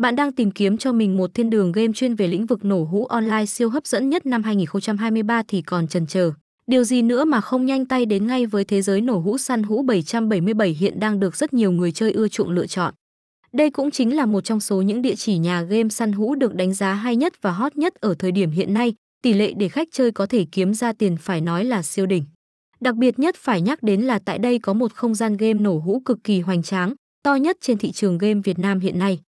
Bạn đang tìm kiếm cho mình một thiên đường game chuyên về lĩnh vực nổ hũ online siêu hấp dẫn nhất năm 2023 thì còn chần chờ. Điều gì nữa mà không nhanh tay đến ngay với thế giới nổ hũ săn hũ 777 hiện đang được rất nhiều người chơi ưa chuộng lựa chọn. Đây cũng chính là một trong số những địa chỉ nhà game săn hũ được đánh giá hay nhất và hot nhất ở thời điểm hiện nay, tỷ lệ để khách chơi có thể kiếm ra tiền phải nói là siêu đỉnh. Đặc biệt nhất phải nhắc đến là tại đây có một không gian game nổ hũ cực kỳ hoành tráng, to nhất trên thị trường game Việt Nam hiện nay.